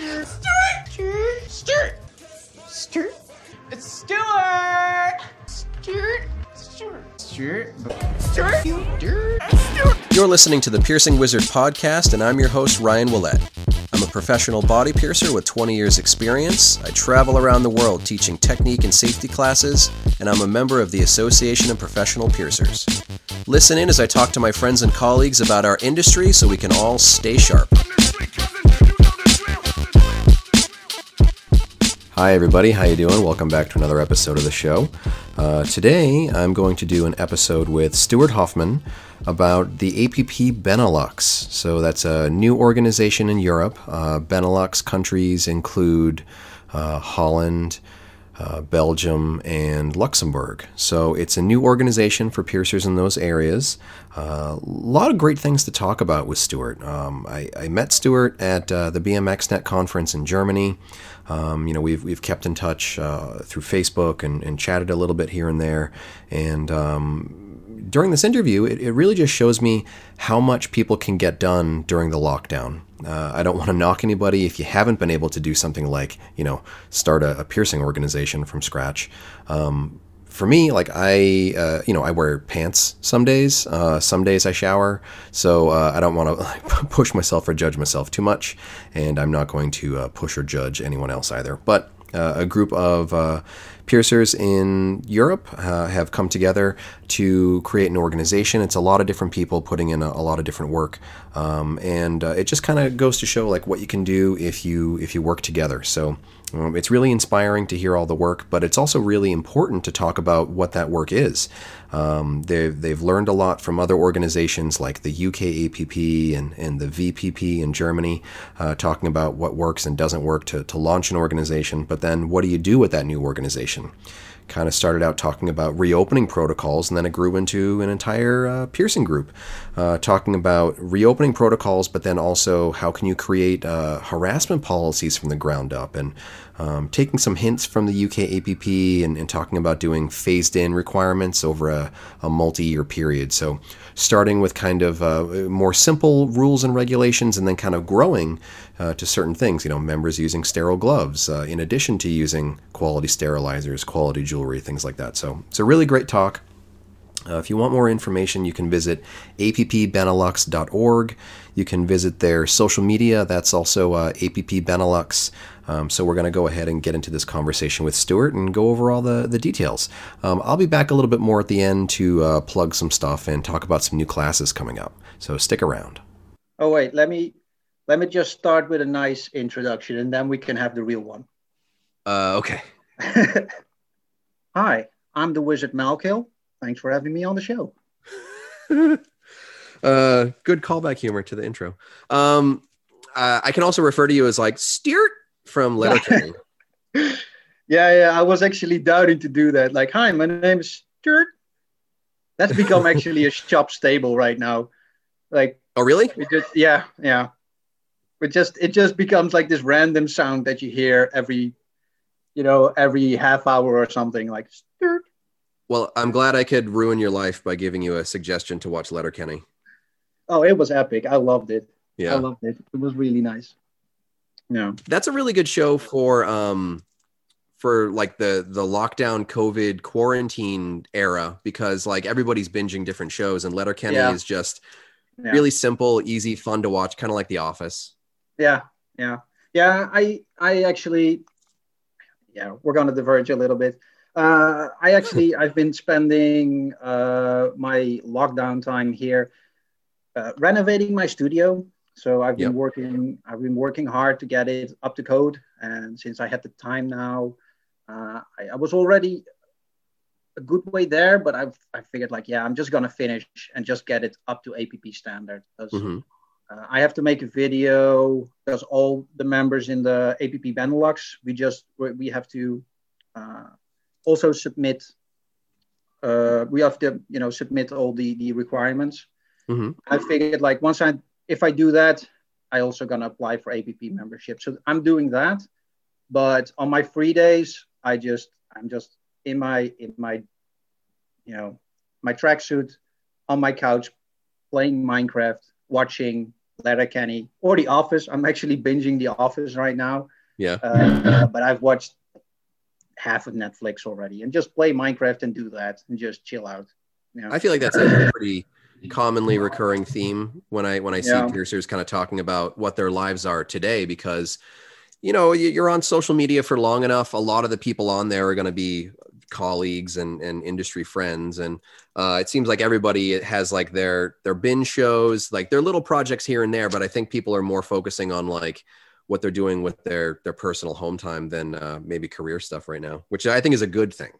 Stuart. Stuart. Stuart. Stuart. It's Stuart. Stuart. Stuart. Stuart. Stuart. Stuart. You're listening to the Piercing Wizard podcast, and I'm your host, Ryan Willett. I'm a professional body piercer with 20 years' experience. I travel around the world teaching technique and safety classes, and I'm a member of the Association of Professional Piercers. Listen in as I talk to my friends and colleagues about our industry so we can all stay sharp. Hi everybody, how you doing? Welcome back to another episode of the show. Uh, today I'm going to do an episode with Stuart Hoffman about the APP Benelux. So that's a new organization in Europe. Uh, Benelux countries include uh, Holland, uh, Belgium, and Luxembourg. So it's a new organization for piercers in those areas. A uh, lot of great things to talk about with Stuart. Um, I, I, met Stuart at uh, the BMXNet conference in Germany. Um, you know, we've we've kept in touch uh, through Facebook and, and chatted a little bit here and there. And um, during this interview, it, it really just shows me how much people can get done during the lockdown. Uh, I don't want to knock anybody if you haven't been able to do something like, you know, start a, a piercing organization from scratch. Um, for me, like I, uh, you know, I wear pants some days. Uh, some days I shower, so uh, I don't want to like, push myself or judge myself too much, and I'm not going to uh, push or judge anyone else either. But uh, a group of uh, piercers in Europe have come together to create an organization. It's a lot of different people putting in a, a lot of different work, um, and it just kind of goes to show like what you can do if you if you work together. So. Um, it's really inspiring to hear all the work, but it's also really important to talk about what that work is. Um, they've, they've learned a lot from other organizations like the UK APP and, and the VPP in Germany, uh, talking about what works and doesn't work to, to launch an organization. But then, what do you do with that new organization? Kind of started out talking about reopening protocols, and then it grew into an entire uh, piercing group uh, talking about reopening protocols, but then also how can you create uh, harassment policies from the ground up, and um, taking some hints from the UK APP and, and talking about doing phased in requirements over a, a multi year period. So, starting with kind of uh, more simple rules and regulations, and then kind of growing uh, to certain things. You know, members using sterile gloves uh, in addition to using quality sterilizers, quality jewelry, things like that. So, it's a really great talk. Uh, if you want more information, you can visit appbenelux.org. You can visit their social media. That's also uh, APP Benelux. Um, so we're going to go ahead and get into this conversation with Stuart and go over all the, the details. Um, I'll be back a little bit more at the end to uh, plug some stuff and talk about some new classes coming up. So stick around. Oh wait, let me let me just start with a nice introduction, and then we can have the real one. Uh, okay. Hi, I'm the Wizard Malkill. Thanks for having me on the show. uh, good callback humor to the intro. Um, uh, I can also refer to you as like Stuart from Letterkenny. yeah, yeah. I was actually doubting to do that. Like, hi, my name is Stuart. That's become actually a shop stable right now. Like, oh really? Just, yeah, yeah. It just it just becomes like this random sound that you hear every, you know, every half hour or something. Like Stuart. Well, I'm glad I could ruin your life by giving you a suggestion to watch Letterkenny. Oh, it was epic. I loved it. Yeah. I loved it. It was really nice. Yeah. That's a really good show for um for like the the lockdown COVID quarantine era because like everybody's binging different shows and Letterkenny yeah. is just yeah. really simple, easy, fun to watch, kind of like The Office. Yeah, yeah, yeah. I I actually, yeah, we're gonna diverge a little bit. Uh, I actually I've been spending uh, my lockdown time here uh, renovating my studio. So I've been yep. working I've been working hard to get it up to code, and since I had the time now, uh, I, I, was already a good way there. But I've I figured like yeah, I'm just gonna finish and just get it up to APP standard. Mm-hmm. Uh, I have to make a video because all the members in the APP Benelux, we just we have to uh, also submit. Uh, we have to you know submit all the the requirements. Mm-hmm. I figured like once I if I do that, I also gonna apply for APP membership. So I'm doing that, but on my free days, I just I'm just in my in my you know my tracksuit on my couch playing Minecraft, watching Letterkenny or The Office. I'm actually binging The Office right now. Yeah. Uh, but I've watched half of Netflix already, and just play Minecraft and do that, and just chill out. You know? I feel like that's a pretty commonly recurring theme when I when I see yeah. piercers kind of talking about what their lives are today because you know you're on social media for long enough a lot of the people on there are going to be colleagues and, and industry friends and uh, it seems like everybody has like their their bin shows like their little projects here and there but i think people are more focusing on like what they're doing with their their personal home time than uh, maybe career stuff right now which i think is a good thing.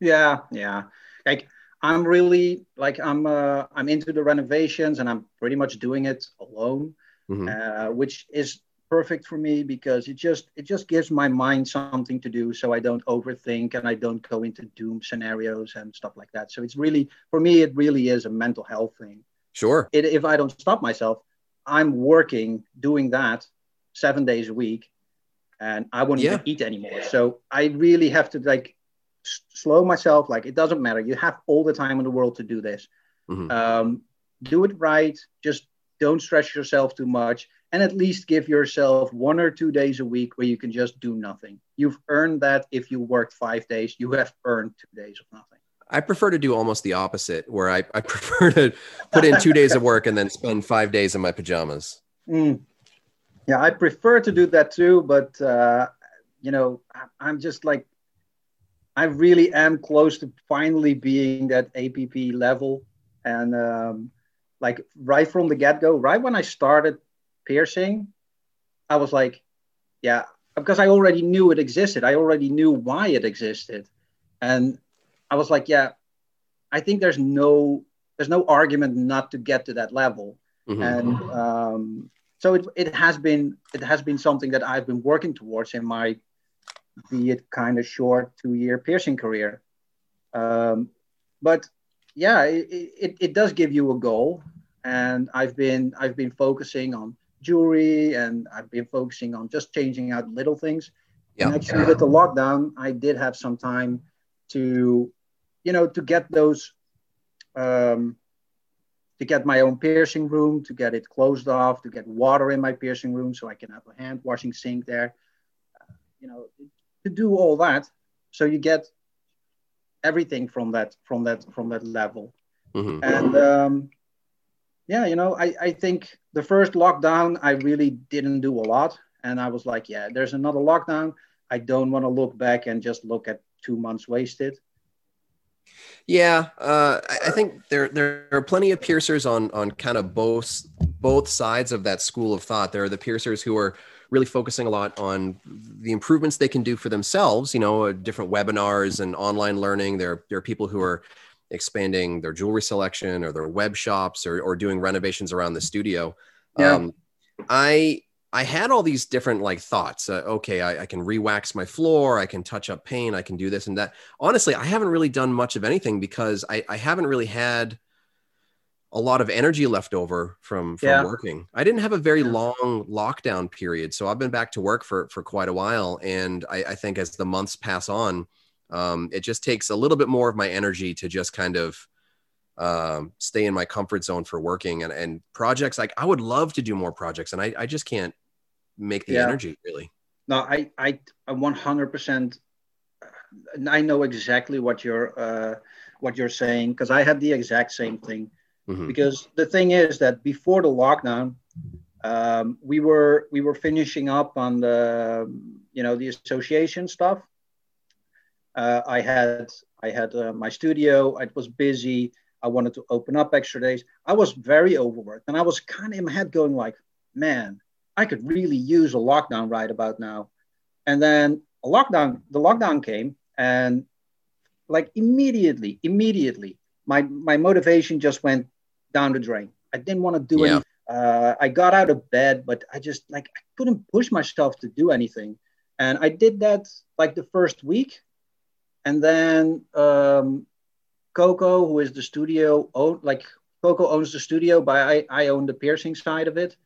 Yeah yeah. Like I'm really like I'm uh, I'm into the renovations and I'm pretty much doing it alone, mm-hmm. uh, which is perfect for me because it just it just gives my mind something to do so I don't overthink and I don't go into doom scenarios and stuff like that. So it's really for me it really is a mental health thing. Sure. It, if I don't stop myself, I'm working doing that seven days a week, and I won't yeah. even eat anymore. So I really have to like slow myself like it doesn't matter you have all the time in the world to do this mm-hmm. um, do it right just don't stress yourself too much and at least give yourself one or two days a week where you can just do nothing you've earned that if you worked five days you have earned two days of nothing I prefer to do almost the opposite, where I, I prefer to put in two days of work and then spend five days in my pajamas. Mm. Yeah, I prefer to do that too, but uh, you know, I'm just like I really am close to finally being that APP level. And um, like right from the get go, right when I started piercing, I was like, yeah, because I already knew it existed. I already knew why it existed. And I was like, yeah, I think there's no there's no argument not to get to that level. Mm-hmm. And um, so it, it has been it has been something that I've been working towards in my be it kind of short two year piercing career. Um, but yeah, it, it, it, does give you a goal. And I've been I've been focusing on jewelry and I've been focusing on just changing out little things. Yeah. And actually with the lockdown, I did have some time to, you know, to get those um, to get my own piercing room, to get it closed off, to get water in my piercing room so I can have a hand washing sink there. Uh, you know, to do all that so you get everything from that from that from that level mm-hmm. and um, yeah you know I, I think the first lockdown i really didn't do a lot and i was like yeah there's another lockdown i don't want to look back and just look at two months wasted yeah, uh, I think there there are plenty of piercers on on kind of both both sides of that school of thought. There are the piercers who are really focusing a lot on the improvements they can do for themselves. You know, uh, different webinars and online learning. There there are people who are expanding their jewelry selection or their web shops or or doing renovations around the studio. Yeah. Um, I I had all these different like thoughts. Uh, okay, I, I can re-wax my floor. I can touch up paint. I can do this and that. Honestly, I haven't really done much of anything because I, I haven't really had a lot of energy left over from from yeah. working. I didn't have a very long lockdown period, so I've been back to work for for quite a while. And I, I think as the months pass on, um, it just takes a little bit more of my energy to just kind of um, stay in my comfort zone for working and, and projects like I would love to do more projects and I, I just can't make the yeah. energy really. No, I, I, I 100%, I know exactly what you're, uh, what you're saying. Cause I had the exact same thing mm-hmm. because the thing is that before the lockdown, um, we were, we were finishing up on the, you know, the association stuff. Uh, I had, I had uh, my studio. I was busy. I wanted to open up extra days. I was very overworked and I was kind of in my head going like, man, I could really use a lockdown right about now. And then a lockdown, the lockdown came and like immediately, immediately, my, my motivation just went down the drain. I didn't want to do yeah. anything. Uh, I got out of bed, but I just like, I couldn't push myself to do anything. And I did that like the first week. And then um, Coco, who is the studio, own, like Coco owns the studio, but I, I own the piercing side of it.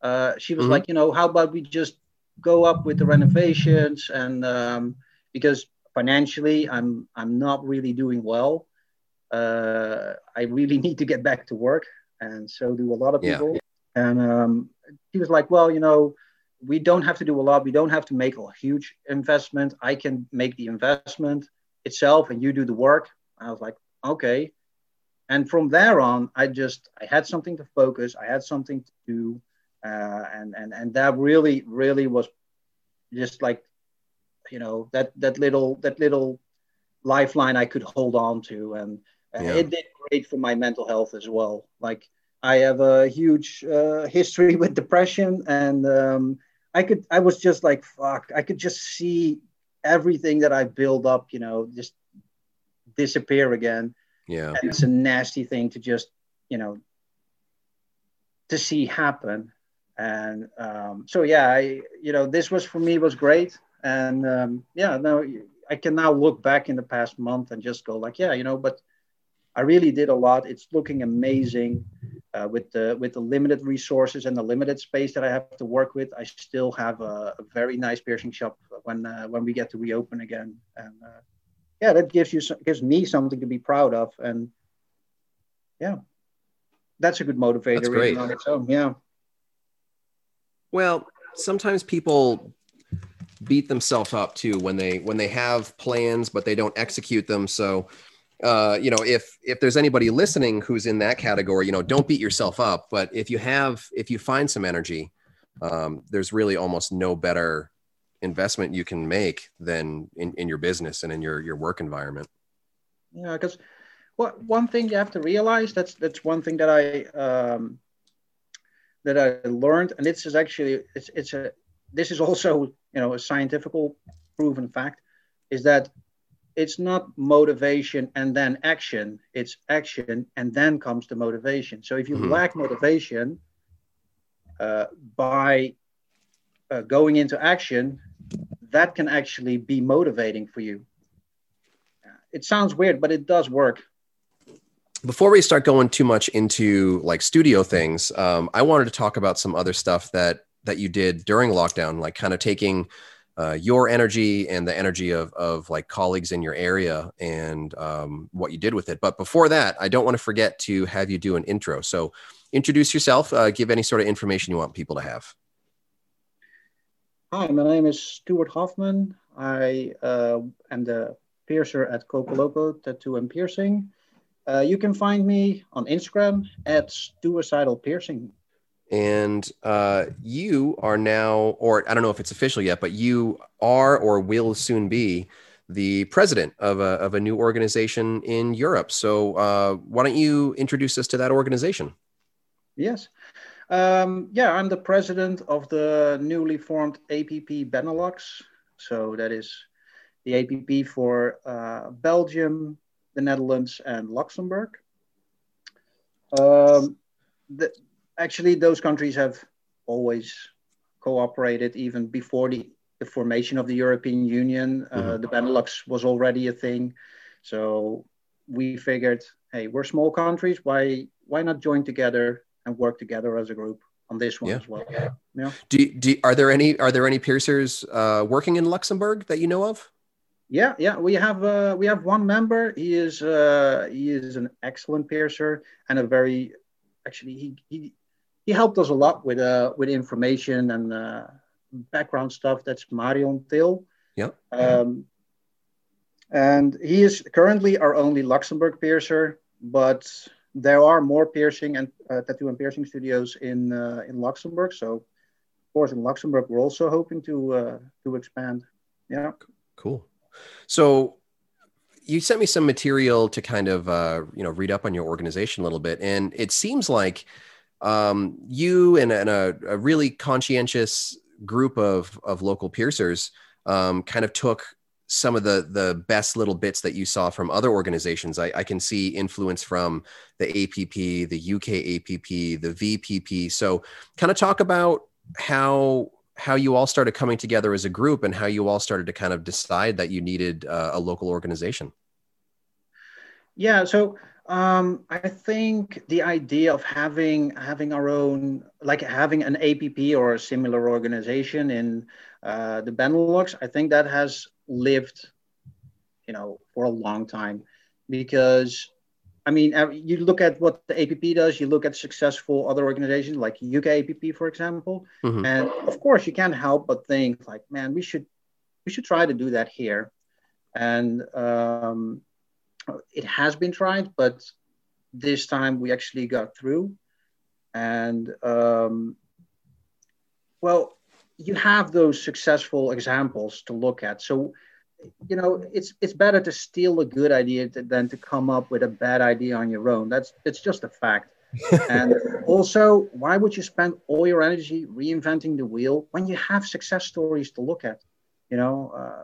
Uh, she was mm-hmm. like, you know, how about we just go up with the renovations and um, because financially I'm I'm not really doing well. Uh, I really need to get back to work, and so do a lot of people. Yeah. and um, he was like, "Well, you know, we don't have to do a lot. We don't have to make a huge investment. I can make the investment itself, and you do the work." I was like, "Okay." And from there on, I just I had something to focus. I had something to do, uh, and and and that really really was just like, you know, that that little that little lifeline I could hold on to, and yeah. it did great for my mental health as well. Like I have a huge uh, history with depression, and um, I could I was just like fuck. I could just see everything that I built up, you know, just disappear again. Yeah, and it's a nasty thing to just you know to see happen. And um, so yeah, I you know this was for me was great, and um, yeah, now I can now look back in the past month and just go like, yeah, you know, but I really did a lot. It's looking amazing uh, with the with the limited resources and the limited space that I have to work with. I still have a, a very nice piercing shop when uh, when we get to reopen again, and uh, yeah, that gives you gives me something to be proud of, and yeah, that's a good motivator that's great. on its own. Yeah. Well, sometimes people beat themselves up too when they when they have plans but they don't execute them. So uh, you know, if if there's anybody listening who's in that category, you know, don't beat yourself up. But if you have, if you find some energy, um, there's really almost no better investment you can make than in, in your business and in your your work environment. Yeah, because what one thing you have to realize that's that's one thing that I um, that I learned, and this is actually it's it's a this is also you know a scientifical proven fact, is that it's not motivation and then action it's action and then comes the motivation. So if you mm-hmm. lack motivation uh, by uh, going into action that can actually be motivating for you. It sounds weird but it does work. Before we start going too much into like studio things um, i wanted to talk about some other stuff that that you did during lockdown like kind of taking uh, your energy and the energy of, of like colleagues in your area and um, what you did with it. But before that, I don't want to forget to have you do an intro. So introduce yourself, uh, give any sort of information you want people to have. Hi, my name is Stuart Hoffman. I uh, am the piercer at Coco Loco Tattoo and Piercing. Uh, you can find me on Instagram at Suicidal Piercing and uh, you are now, or I don't know if it's official yet, but you are or will soon be the president of a, of a new organization in Europe. So uh, why don't you introduce us to that organization? Yes. Um, yeah, I'm the president of the newly formed APP Benelux. So that is the APP for uh, Belgium, the Netherlands, and Luxembourg. Um, the, actually, those countries have always cooperated even before the, the formation of the European Union. Uh, mm-hmm. the Benelux was already a thing. So we figured, hey, we're small countries. Why why not join together and work together as a group on this one yeah. as well? Yeah. Do, do are there any are there any piercers uh, working in Luxembourg that you know of? Yeah, yeah, we have uh, we have one member. He is uh, he is an excellent piercer and a very actually he he he helped us a lot with uh, with information and uh, background stuff. That's Marion Till. Yeah. Um, and he is currently our only Luxembourg piercer, but there are more piercing and uh, tattoo and piercing studios in uh, in Luxembourg. So, of course, in Luxembourg, we're also hoping to uh, to expand. Yeah. Cool. So, you sent me some material to kind of uh, you know read up on your organization a little bit, and it seems like um, you and, and a, a, really conscientious group of, of local piercers um, kind of took some of the the best little bits that you saw from other organizations. I, I, can see influence from the APP, the UK APP, the VPP. So, kind of talk about how how you all started coming together as a group and how you all started to kind of decide that you needed uh, a local organization. Yeah. So um, I think the idea of having having our own, like having an APP or a similar organization in uh, the Benelux, I think that has lived, you know, for a long time, because I mean, you look at what the APP does, you look at successful other organizations like UK APP, for example, mm-hmm. and of course you can't help but think like, man, we should we should try to do that here. And um, it has been tried, but this time we actually got through. And um, well, you have those successful examples to look at. So you know it's it's better to steal a good idea to, than to come up with a bad idea on your own that's it's just a fact and also why would you spend all your energy reinventing the wheel when you have success stories to look at you know uh,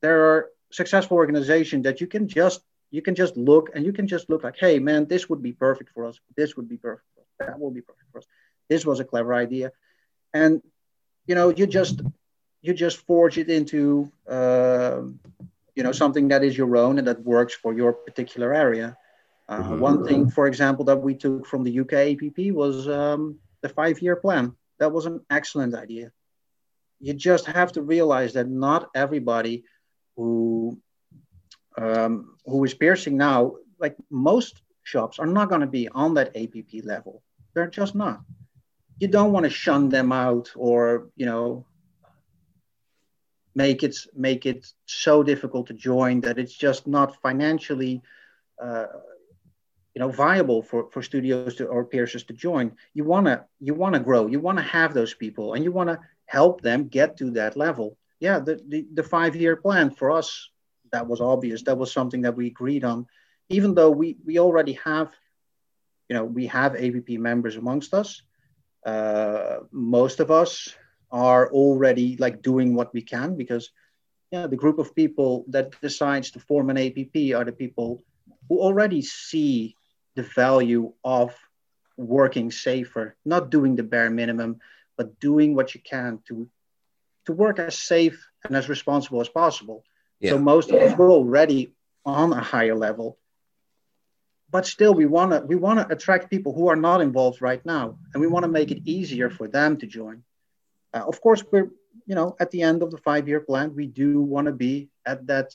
there are successful organization that you can just you can just look and you can just look like hey man this would be perfect for us this would be perfect for us that will be perfect for us this was a clever idea and you know you just you just forge it into uh, you know something that is your own and that works for your particular area. Uh, mm-hmm. One thing, for example, that we took from the UK APP was um, the five-year plan. That was an excellent idea. You just have to realize that not everybody who um, who is piercing now, like most shops, are not going to be on that APP level. They're just not. You don't want to shun them out or you know make it make it so difficult to join that it's just not financially uh, you know viable for, for studios to, or piercers to join you want to you want to grow you want to have those people and you want to help them get to that level yeah the, the, the five year plan for us that was obvious. That was something that we agreed on. Even though we we already have you know we have app members amongst us uh, most of us are already like doing what we can because yeah the group of people that decides to form an app are the people who already see the value of working safer not doing the bare minimum but doing what you can to to work as safe and as responsible as possible yeah. so most of us were already on a higher level but still we want to we want to attract people who are not involved right now and we want to make it easier for them to join uh, of course, we're you know at the end of the five-year plan, we do want to be at that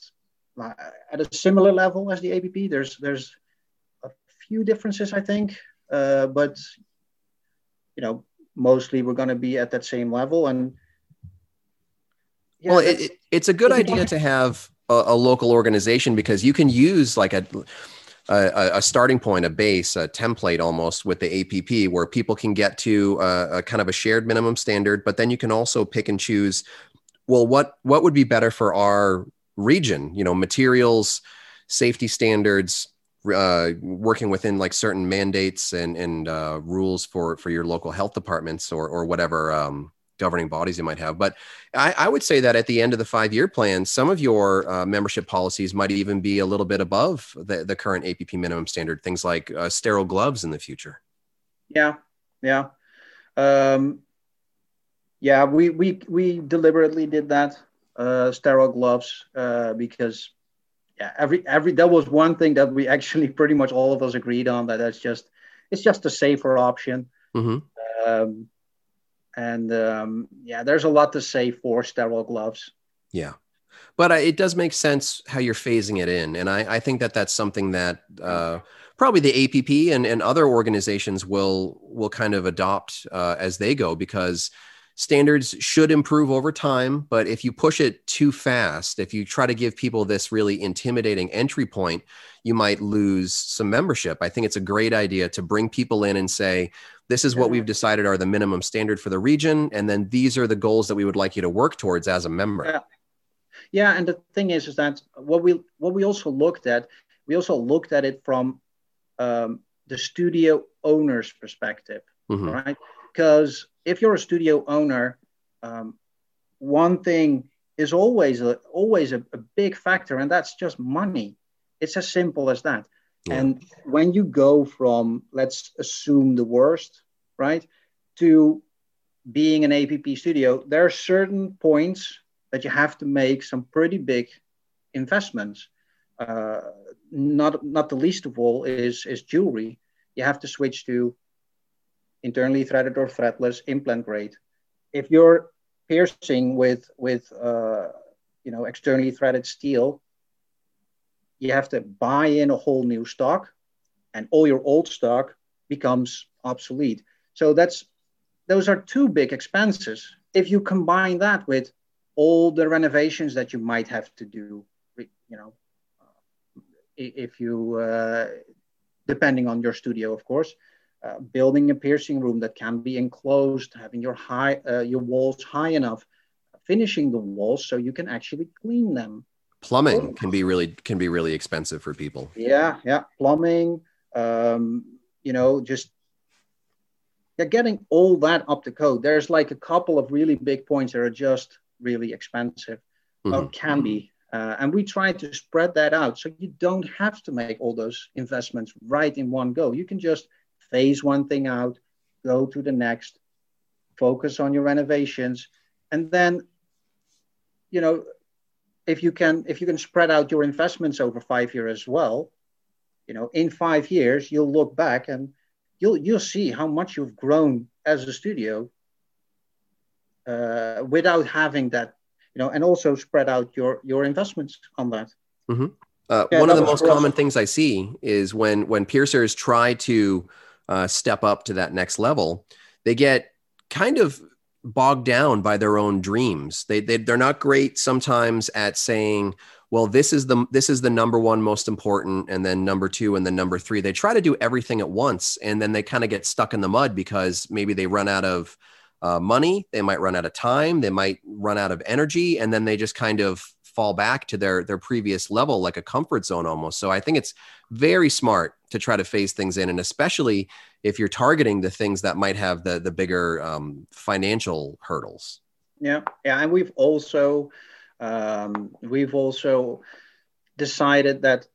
uh, at a similar level as the APP. There's there's a few differences, I think, uh, but you know mostly we're going to be at that same level and. Yeah, well, it, it's a good idea to have a, a local organization because you can use like a a, a, starting point, a base, a template almost with the APP where people can get to a, a, kind of a shared minimum standard, but then you can also pick and choose. Well, what what would be better for our region? You know, materials, safety standards, uh, working within like certain mandates and and uh, rules for for your local health departments or or whatever um, governing bodies you might have. But I, I, would say that at the end of the five year plan, some of your uh, membership policies might even be a little bit above the, the current APP minimum standard, things like uh, sterile gloves in the future. Yeah, yeah. Um, yeah, we, we, we deliberately did that, uh, sterile gloves, uh, because yeah, every, every, that was one thing that we actually pretty much all of us agreed on that that's just, it's just a safer option. Mm-hmm. Um, and um, yeah, there's a lot to say for sterile gloves. Yeah, but it does make sense how you're phasing it in, and I, I think that that's something that uh, probably the APP and, and other organizations will will kind of adopt uh, as they go because standards should improve over time but if you push it too fast if you try to give people this really intimidating entry point you might lose some membership. I think it's a great idea to bring people in and say this is what we've decided are the minimum standard for the region and then these are the goals that we would like you to work towards as a member. Yeah, yeah and the thing is is that what we what we also looked at we also looked at it from um, the studio owner's perspective mm-hmm. right? Because if you're a studio owner um, one thing is always a, always a, a big factor and that's just money it's as simple as that and when you go from, let's assume the worst, right, to being an APP studio, there are certain points that you have to make some pretty big investments. Uh, not not the least of all is is jewelry. You have to switch to internally threaded or threadless implant grade. If you're piercing with with uh, you know externally threaded steel, you have to buy in a whole new stock and all your old stock becomes obsolete. So that's those are two big expenses. If you combine that with all the renovations that you might have to do, you know, uh, if you, uh, depending on your studio, of course, uh, building a piercing room that can be enclosed, having your high uh, your walls high enough, finishing the walls so you can actually clean them. Plumbing can be really can be really expensive for people. Yeah, yeah, plumbing. Um, you know, just yeah, getting all that up to code. There's like a couple of really big points that are just really expensive, mm-hmm. or can be. Uh, and we try to spread that out so you don't have to make all those investments right in one go. You can just phase one thing out, go to the next, focus on your renovations, and then, you know, if you can if you can spread out your investments over five years as well, you know, in five years you'll look back and you'll you'll see how much you've grown as a studio uh, without having that, you know, and also spread out your your investments on that. Mm-hmm. Uh, yeah, one of the most common things I see is when when piercers try to uh, step up to that next level, they get kind of bogged down by their own dreams. They, they they're not great sometimes at saying, well this is the this is the number one most important and then number two and then number three they try to do everything at once and then they kind of get stuck in the mud because maybe they run out of uh, money they might run out of time they might run out of energy and then they just kind of fall back to their their previous level like a comfort zone almost so i think it's very smart to try to phase things in and especially if you're targeting the things that might have the the bigger um, financial hurdles yeah yeah and we've also um, we've also decided that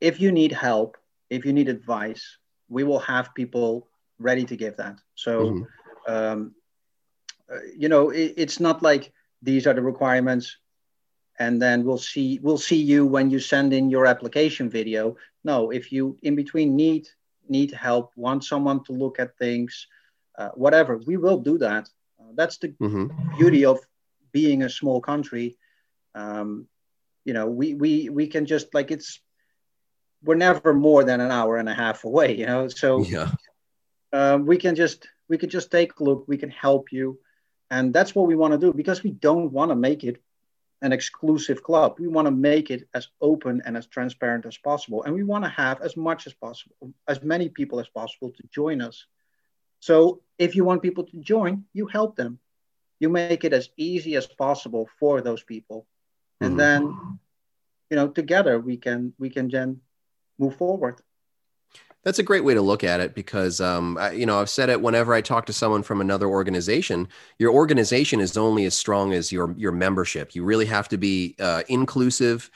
if you need help, if you need advice, we will have people ready to give that. So, mm-hmm. um, uh, you know, it, it's not like these are the requirements, and then we'll see we'll see you when you send in your application video. No, if you in between need need help, want someone to look at things, uh, whatever, we will do that. Uh, that's the mm-hmm. beauty of being a small country, um, you know, we, we, we can just like it's, we're never more than an hour and a half away, you know? So yeah. Uh, we can just, we can just take a look, we can help you. And that's what we want to do because we don't want to make it an exclusive club. We want to make it as open and as transparent as possible. And we want to have as much as possible, as many people as possible to join us. So if you want people to join, you help them you make it as easy as possible for those people and mm-hmm. then you know together we can we can then move forward that's a great way to look at it because um, I, you know i've said it whenever i talk to someone from another organization your organization is only as strong as your your membership. You really have to be uh, inclusive.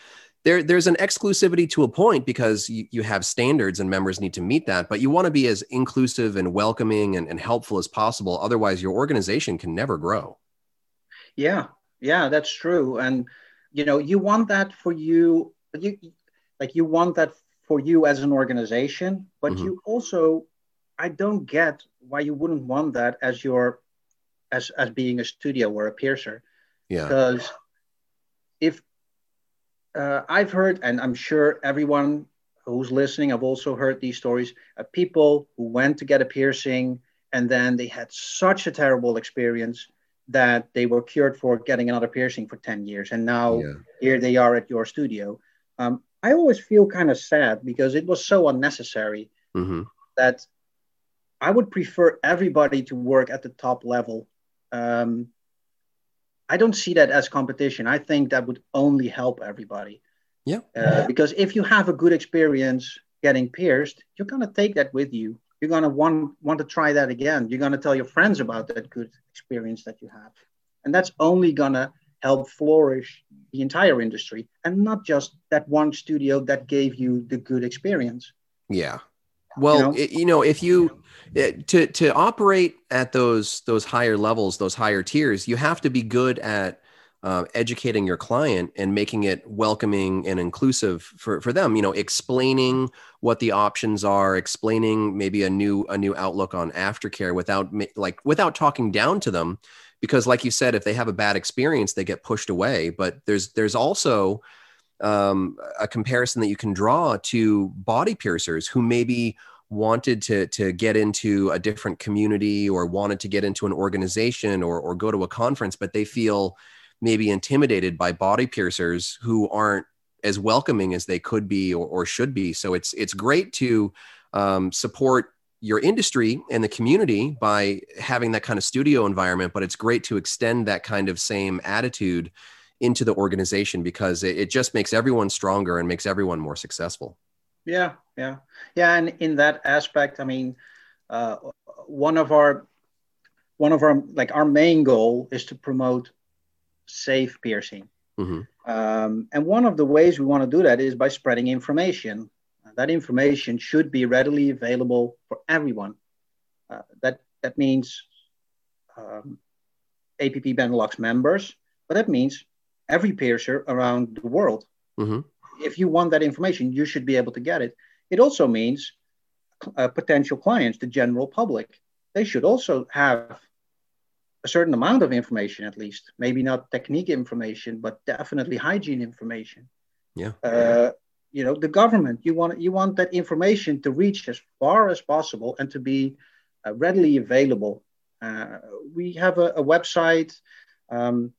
There there's an exclusivity to a point because you, you have standards and members need to meet that but you want to be as inclusive and welcoming and, and helpful as possible. Otherwise your organization can never grow. Yeah. Yeah that's true. And you know you want that for you you like you want that for you as an organization but mm-hmm. you also i don't get why you wouldn't want that as your as as being a studio or a piercer yeah because if uh, I've heard, and I'm sure everyone who's listening, I've also heard these stories of people who went to get a piercing and then they had such a terrible experience that they were cured for getting another piercing for 10 years. And now yeah. here they are at your studio. Um, I always feel kind of sad because it was so unnecessary mm-hmm. that I would prefer everybody to work at the top level. Um, I don't see that as competition. I think that would only help everybody. Yeah. Uh, because if you have a good experience getting pierced, you're gonna take that with you. You're gonna want want to try that again. You're gonna tell your friends about that good experience that you have, and that's only gonna help flourish the entire industry and not just that one studio that gave you the good experience. Yeah. Well, you know, it, you know if you it, to to operate at those those higher levels, those higher tiers, you have to be good at uh, educating your client and making it welcoming and inclusive for, for them you know explaining what the options are explaining maybe a new a new outlook on aftercare without like without talking down to them because like you said if they have a bad experience they get pushed away. But there's there's also um, a comparison that you can draw to body piercers who maybe wanted to to get into a different community or wanted to get into an organization or or go to a conference but they feel maybe intimidated by body piercers who aren't as welcoming as they could be or, or should be. So it's it's great to um, support your industry and the community by having that kind of studio environment but it's great to extend that kind of same attitude into the organization because it, it just makes everyone stronger and makes everyone more successful yeah, yeah, yeah. And in that aspect, I mean, uh, one of our one of our like our main goal is to promote safe piercing. Mm-hmm. Um, and one of the ways we want to do that is by spreading information. That information should be readily available for everyone. Uh, that that means um, APP Benelux members, but that means every piercer around the world. Mm-hmm if you want that information, you should be able to get it. It also means uh, potential clients, the general public, they should also have a certain amount of information, at least. Maybe not technique information, but definitely hygiene information. Yeah. Uh, you know, the government. You want you want that information to reach as far as possible and to be uh, readily available. Uh, we have a, a website um,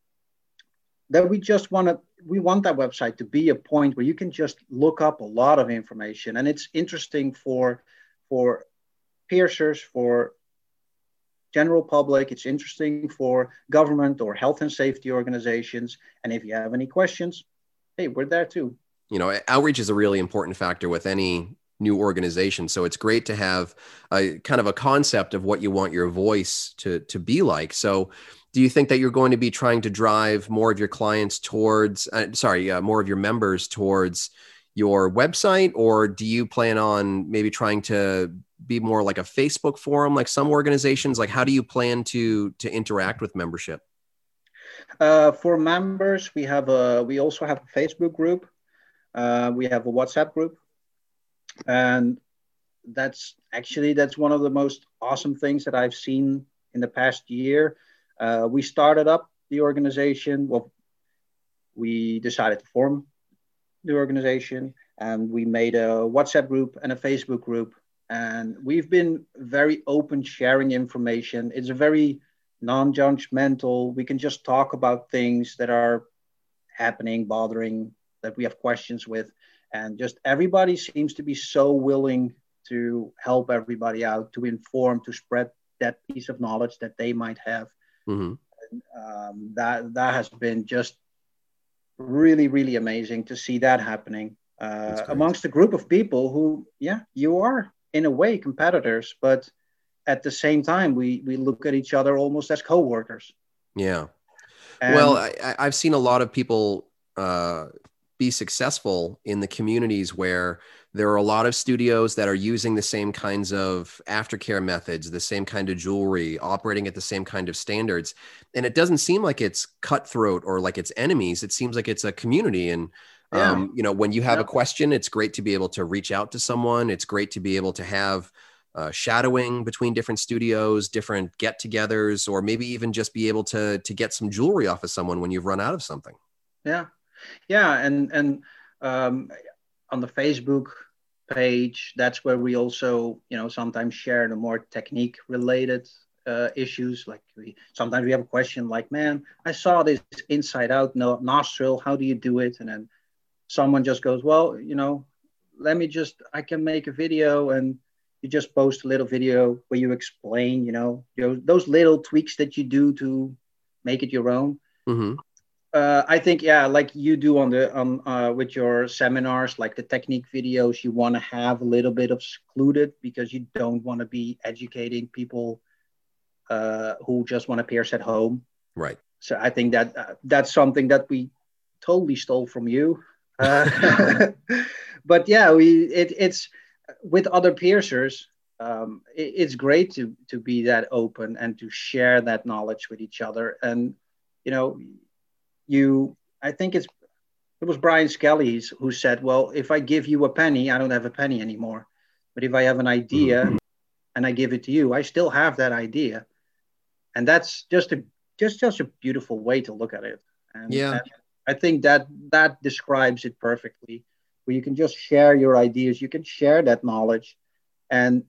that we just want to we want that website to be a point where you can just look up a lot of information and it's interesting for for piercers for general public it's interesting for government or health and safety organizations and if you have any questions hey we're there too you know outreach is a really important factor with any new organization. So it's great to have a kind of a concept of what you want your voice to to be like. So do you think that you're going to be trying to drive more of your clients towards uh, sorry uh, more of your members towards your website? Or do you plan on maybe trying to be more like a facebook forum like some organizations? Like how do you plan to to interact with membership? Uh, for members we have a we also have a facebook group uh, we have a whatsapp group and that's actually that's one of the most awesome things that i've seen in the past year uh, we started up the organization. Well, we decided to form the organization and we made a WhatsApp group and a Facebook group. And we've been very open sharing information. It's a very non judgmental, we can just talk about things that are happening, bothering, that we have questions with. And just everybody seems to be so willing to help everybody out, to inform, to spread that piece of knowledge that they might have. Mm-hmm. And, um, that that has been just really really amazing to see that happening uh, amongst a group of people who yeah you are in a way competitors but at the same time we we look at each other almost as co-workers yeah and, well I, i've seen a lot of people uh, be successful in the communities where there are a lot of studios that are using the same kinds of aftercare methods, the same kind of jewelry, operating at the same kind of standards. And it doesn't seem like it's cutthroat or like it's enemies. It seems like it's a community. And, yeah. um, you know, when you have yep. a question, it's great to be able to reach out to someone. It's great to be able to have uh, shadowing between different studios, different get togethers, or maybe even just be able to, to get some jewelry off of someone when you've run out of something. Yeah. Yeah. And, and, um, on the Facebook page, that's where we also, you know, sometimes share the more technique related uh, issues. Like we sometimes we have a question like, man, I saw this inside out no, nostril. How do you do it? And then someone just goes, well, you know, let me just, I can make a video and you just post a little video where you explain, you know, know those little tweaks that you do to make it your own. Mm-hmm uh, I think yeah, like you do on the on uh, with your seminars, like the technique videos, you want to have a little bit of secluded because you don't want to be educating people uh, who just want to pierce at home. Right. So I think that uh, that's something that we totally stole from you. Uh, but yeah, we it, it's with other piercers. Um, it, it's great to to be that open and to share that knowledge with each other and you know you i think it's it was brian Skelly's who said well if i give you a penny i don't have a penny anymore but if i have an idea mm-hmm. and i give it to you i still have that idea and that's just a just just a beautiful way to look at it and yeah I think that that describes it perfectly. Where you can just share your ideas, you can share that knowledge, and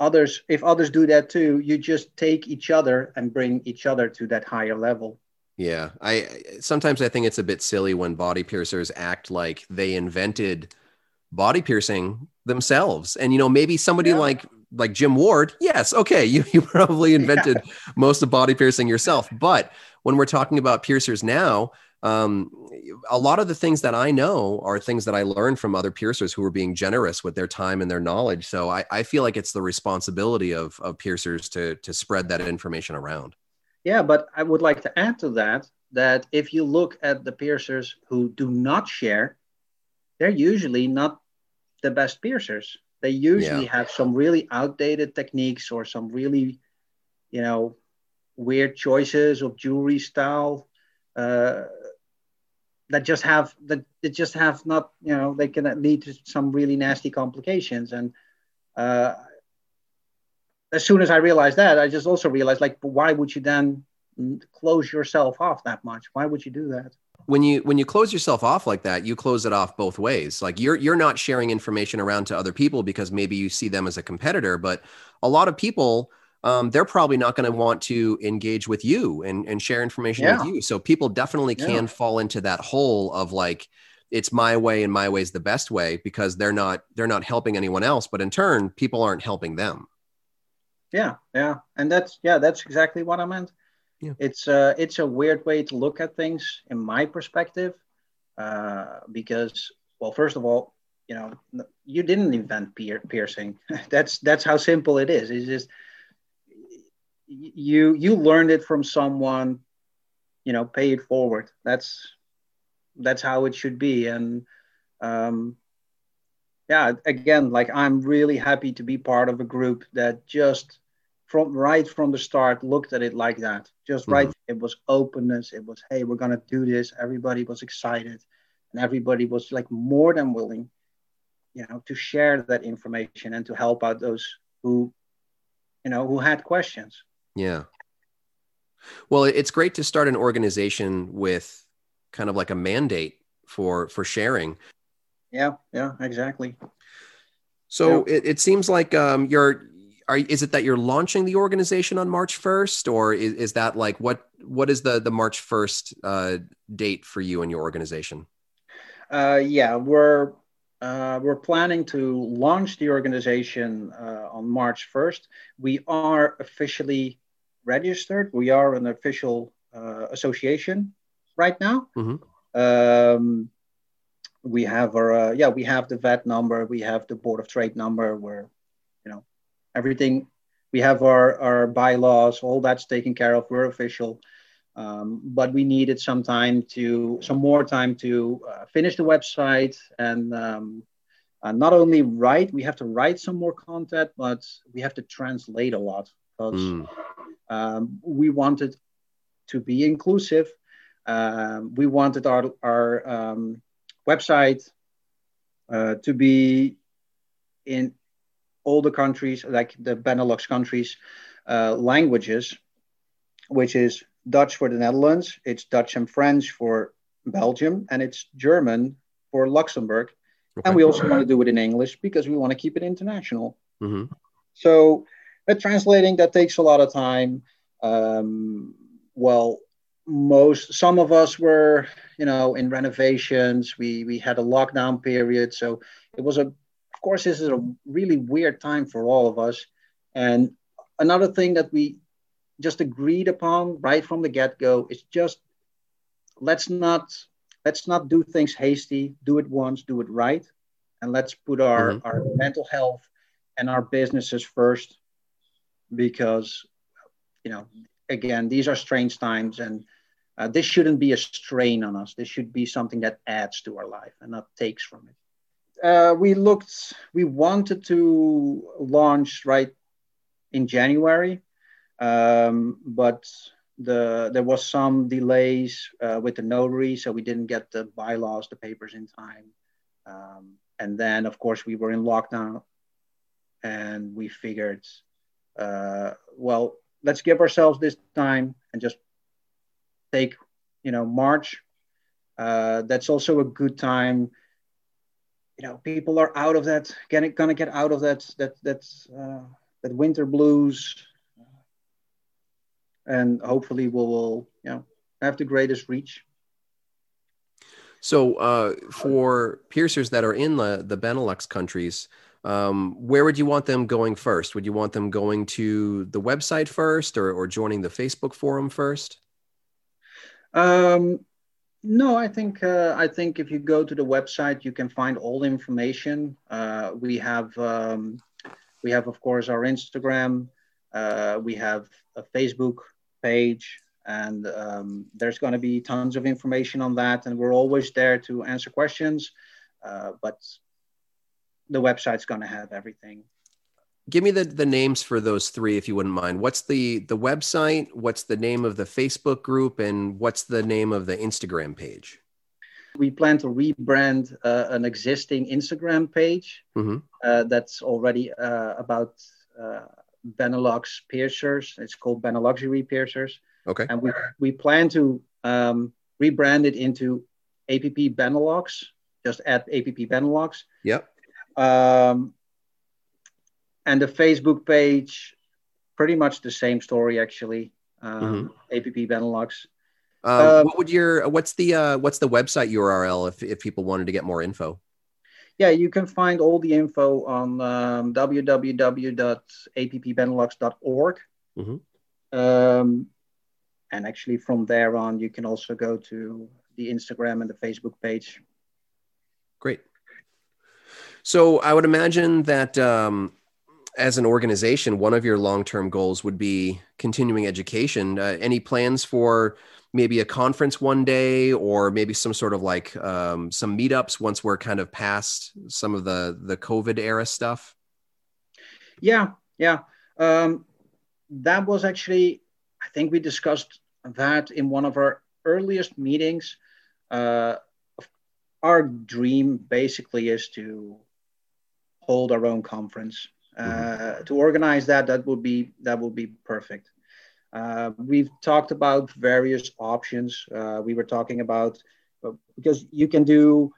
others, if others do that too, you just take each other and bring each other to that higher level. Yeah, I sometimes I think it's a bit silly when body piercers act like they invented body piercing themselves. And you know, maybe somebody yeah. like like Jim Ward, yes, okay, you you probably invented yeah. most of body piercing yourself. But when we're talking about piercers now, um, a lot of the things that I know are things that I learned from other piercers who were being generous with their time and their knowledge. So I, I feel like it's the responsibility of of piercers to to spread that information around. Yeah, but I would like to add to that that if you look at the piercers who do not share, they're usually not the best piercers. They usually yeah. have some really outdated techniques or some really, you know, weird choices of jewelry style uh, that just have that they just have not, you know, they can lead to some really nasty complications. And uh, as soon as I realized that, I just also realized like, why would you then close yourself off that much? Why would you do that? When you when you close yourself off like that, you close it off both ways. Like you're you're not sharing information around to other people because maybe you see them as a competitor, but a lot of people um, they're probably not going to want to engage with you and, and share information yeah. with you. So people definitely yeah. can fall into that hole of like, it's my way and my way is the best way because they're not they're not helping anyone else but in turn people aren't helping them yeah yeah. And that's yeah that's exactly what i meant. Yeah. it's uh it's a weird way to look at things in my perspective uh because well first of all you know you didn't invent pier- piercing. That's that's how simple it is. It's just you you learned it from someone you know pay it forward. That's that's how it should be. And um yeah again like i'm really happy to be part of a group that just from right from the start looked at it like that. Just mm-hmm. right it was openness. It was hey we're going to do this. Everybody was excited and everybody was like more than willing you know to share that information and to help out those who you know who had questions. Yeah. Well it's great to start an organization with kind of like a mandate for for sharing yeah yeah exactly so yeah. It, it seems like um, you're are is it that you're launching the organization on March 1st or is, is that like what what is the the March 1st uh, date for you and your organization? Uh, yeah, we're uh, we're planning to launch the organization uh, on March 1st. We are officially registered. We are an official uh, association right now. Mm-hmm. Um, we have our uh, yeah, we have the VAT number. We have the Board of Trade number. Where you know, everything we have our, our bylaws all that's taken care of we're official um, but we needed some time to some more time to uh, finish the website and um, uh, not only write we have to write some more content but we have to translate a lot because mm. um, we wanted to be inclusive um, we wanted our, our um, website uh, to be in all the countries, like the Benelux countries, uh, languages, which is Dutch for the Netherlands, it's Dutch and French for Belgium, and it's German for Luxembourg. Okay. And we also want to do it in English because we want to keep it international. Mm-hmm. So, uh, translating that takes a lot of time. Um, well, most some of us were, you know, in renovations. We we had a lockdown period, so it was a of course, this is a really weird time for all of us. And another thing that we just agreed upon right from the get-go is just let's not let's not do things hasty. Do it once, do it right, and let's put our mm-hmm. our mental health and our businesses first, because you know again these are strange times and. Uh, this shouldn't be a strain on us. This should be something that adds to our life and not takes from it uh, we looked, we wanted to launch right in January, um, but the there was some delays uh, with the notary, so we didn't get the bylaws, the papers in time. Um, and then, of course, we were in lockdown, and we figured, uh, well, let's give ourselves this time and just take you know March. Uh, that's also a good time. You know, people are out of that, getting gonna get out of that that that uh, that winter blues, and hopefully we will you know have the greatest reach. So, uh, for piercers that are in the the Benelux countries, um, where would you want them going first? Would you want them going to the website first, or, or joining the Facebook forum first? Um, no, I think uh, I think if you go to the website, you can find all the information. Uh, we have um, we have of course our Instagram. Uh, we have a Facebook page and um, there's going to be tons of information on that and we're always there to answer questions uh, but the website's going to have everything give me the, the names for those three if you wouldn't mind what's the the website what's the name of the facebook group and what's the name of the instagram page we plan to rebrand uh, an existing instagram page mm-hmm. uh, that's already uh, about uh, benelux piercers it's called beneluxury piercers Okay. And we, we plan to um, rebrand it into APP Benelux, just add APP Benelux. Yep. Um, and the Facebook page, pretty much the same story actually. Um, mm-hmm. APP Benelux. Um, um, what would your what's the uh, what's the website URL if if people wanted to get more info? Yeah, you can find all the info on um, www.appbenelux.org. Mm-hmm. Um, and actually from there on you can also go to the instagram and the facebook page great so i would imagine that um, as an organization one of your long-term goals would be continuing education uh, any plans for maybe a conference one day or maybe some sort of like um, some meetups once we're kind of past some of the the covid era stuff yeah yeah um, that was actually I think we discussed that in one of our earliest meetings. Uh, our dream basically is to hold our own conference. Uh, mm-hmm. To organize that, that would be that would be perfect. Uh, we've talked about various options. Uh, we were talking about uh, because you can do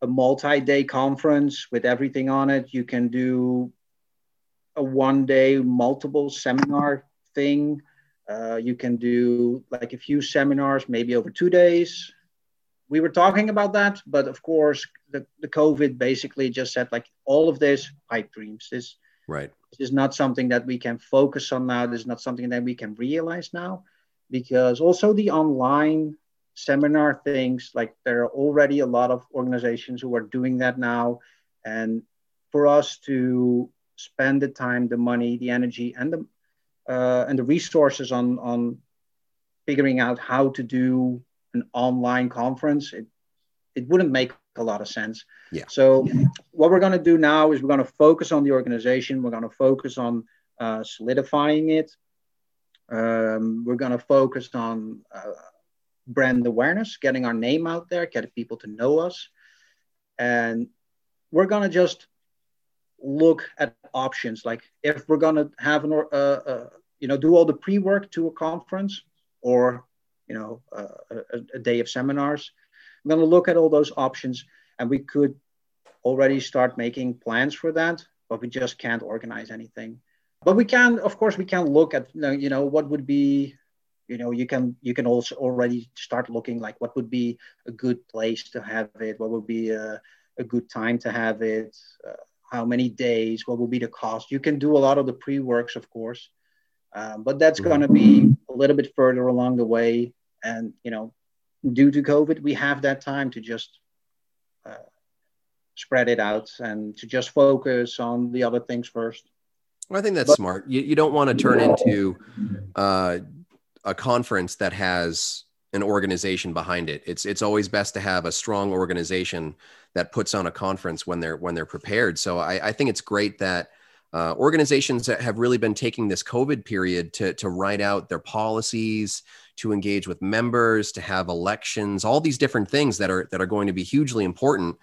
a multi-day conference with everything on it. You can do a one-day multiple seminar thing. Uh, you can do like a few seminars, maybe over two days. We were talking about that, but of course, the, the COVID basically just said like all of this pipe dreams. This right this is not something that we can focus on now. This is not something that we can realize now, because also the online seminar things like there are already a lot of organizations who are doing that now, and for us to spend the time, the money, the energy, and the uh, and the resources on on figuring out how to do an online conference, it it wouldn't make a lot of sense. Yeah. So what we're going to do now is we're going to focus on the organization. We're going to focus on uh, solidifying it. Um, we're going to focus on uh, brand awareness, getting our name out there, getting people to know us, and we're going to just look at options like if we're going to have an uh, uh, you know do all the pre-work to a conference or you know uh, a, a, day of seminars i'm going to look at all those options and we could already start making plans for that but we just can't organize anything but we can of course we can look at you know what would be you know you can you can also already start looking like what would be a good place to have it what would be a, a good time to have it uh, how many days, what will be the cost. You can do a lot of the pre-works, of course, um, but that's going to be a little bit further along the way. And you know, due to COVID, we have that time to just uh, spread it out and to just focus on the other things first. I think that's but, smart. You, you don't want to turn into uh, a conference that has an organization behind it. It's it's always best to have a strong organization that puts on a conference when they're when they're prepared. So I, I think it's great that uh, organizations that have really been taking this COVID period to to write out their policies, to engage with members, to have elections, all these different things that are that are going to be hugely important.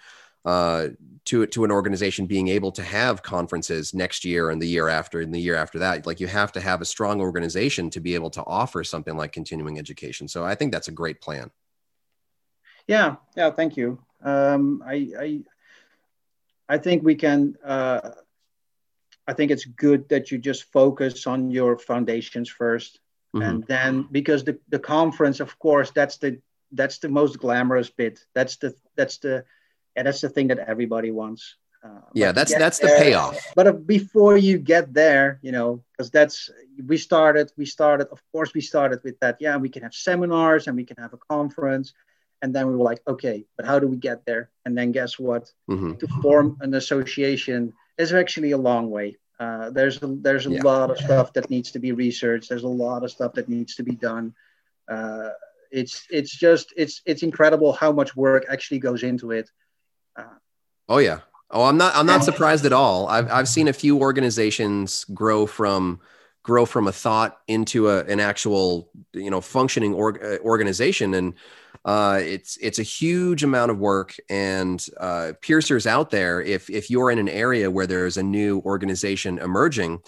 uh, to to an organization being able to have conferences next year and the year after and the year after that. Like you have to have a strong organization to be able to offer something like continuing education. So I think that's a great plan. Yeah, yeah, thank you. Um, I, I I think we can. Uh, I think it's good that you just focus on your foundations 1st mm-hmm. and then because the the conference, of course, that's the that's the most glamorous bit. That's the that's the and that's the thing that everybody wants. Uh, yeah, that's that's there, the payoff. But uh, before you get there, you know, because that's we started, we started. Of course, we started with that. Yeah, we can have seminars and we can have a conference, and then we were like, okay, but how do we get there? And then guess what? Mm-hmm. To form an association is actually a long way. Uh, there's a, there's a yeah. lot of stuff that needs to be researched. There's a lot of stuff that needs to be done. Uh, it's it's just it's it's incredible how much work actually goes into it oh yeah. Oh, I'm not. I'm not surprised at all. I've I've seen a few organizations grow from grow from a thought into a, an actual you know functioning org, uh, organization. And uh, it's it's a huge amount of work and uh, piercers out there. If if you're in an area where there's a new organization emerging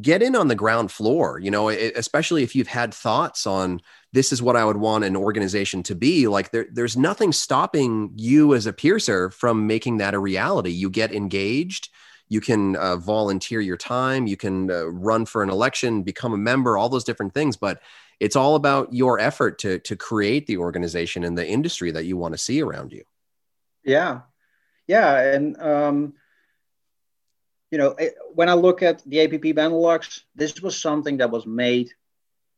get in on the ground floor you know it, especially if you've had thoughts on this is what i would want an organization to be like there, there's nothing stopping you as a piercer from making that a reality. You get engaged you can uh, volunteer your time you can uh, run for an election become a member all those different things but it's all about your effort to to create the organization and the industry that you want to see around you yeah yeah and um you know, when I look at the APP Benelux, this was something that was made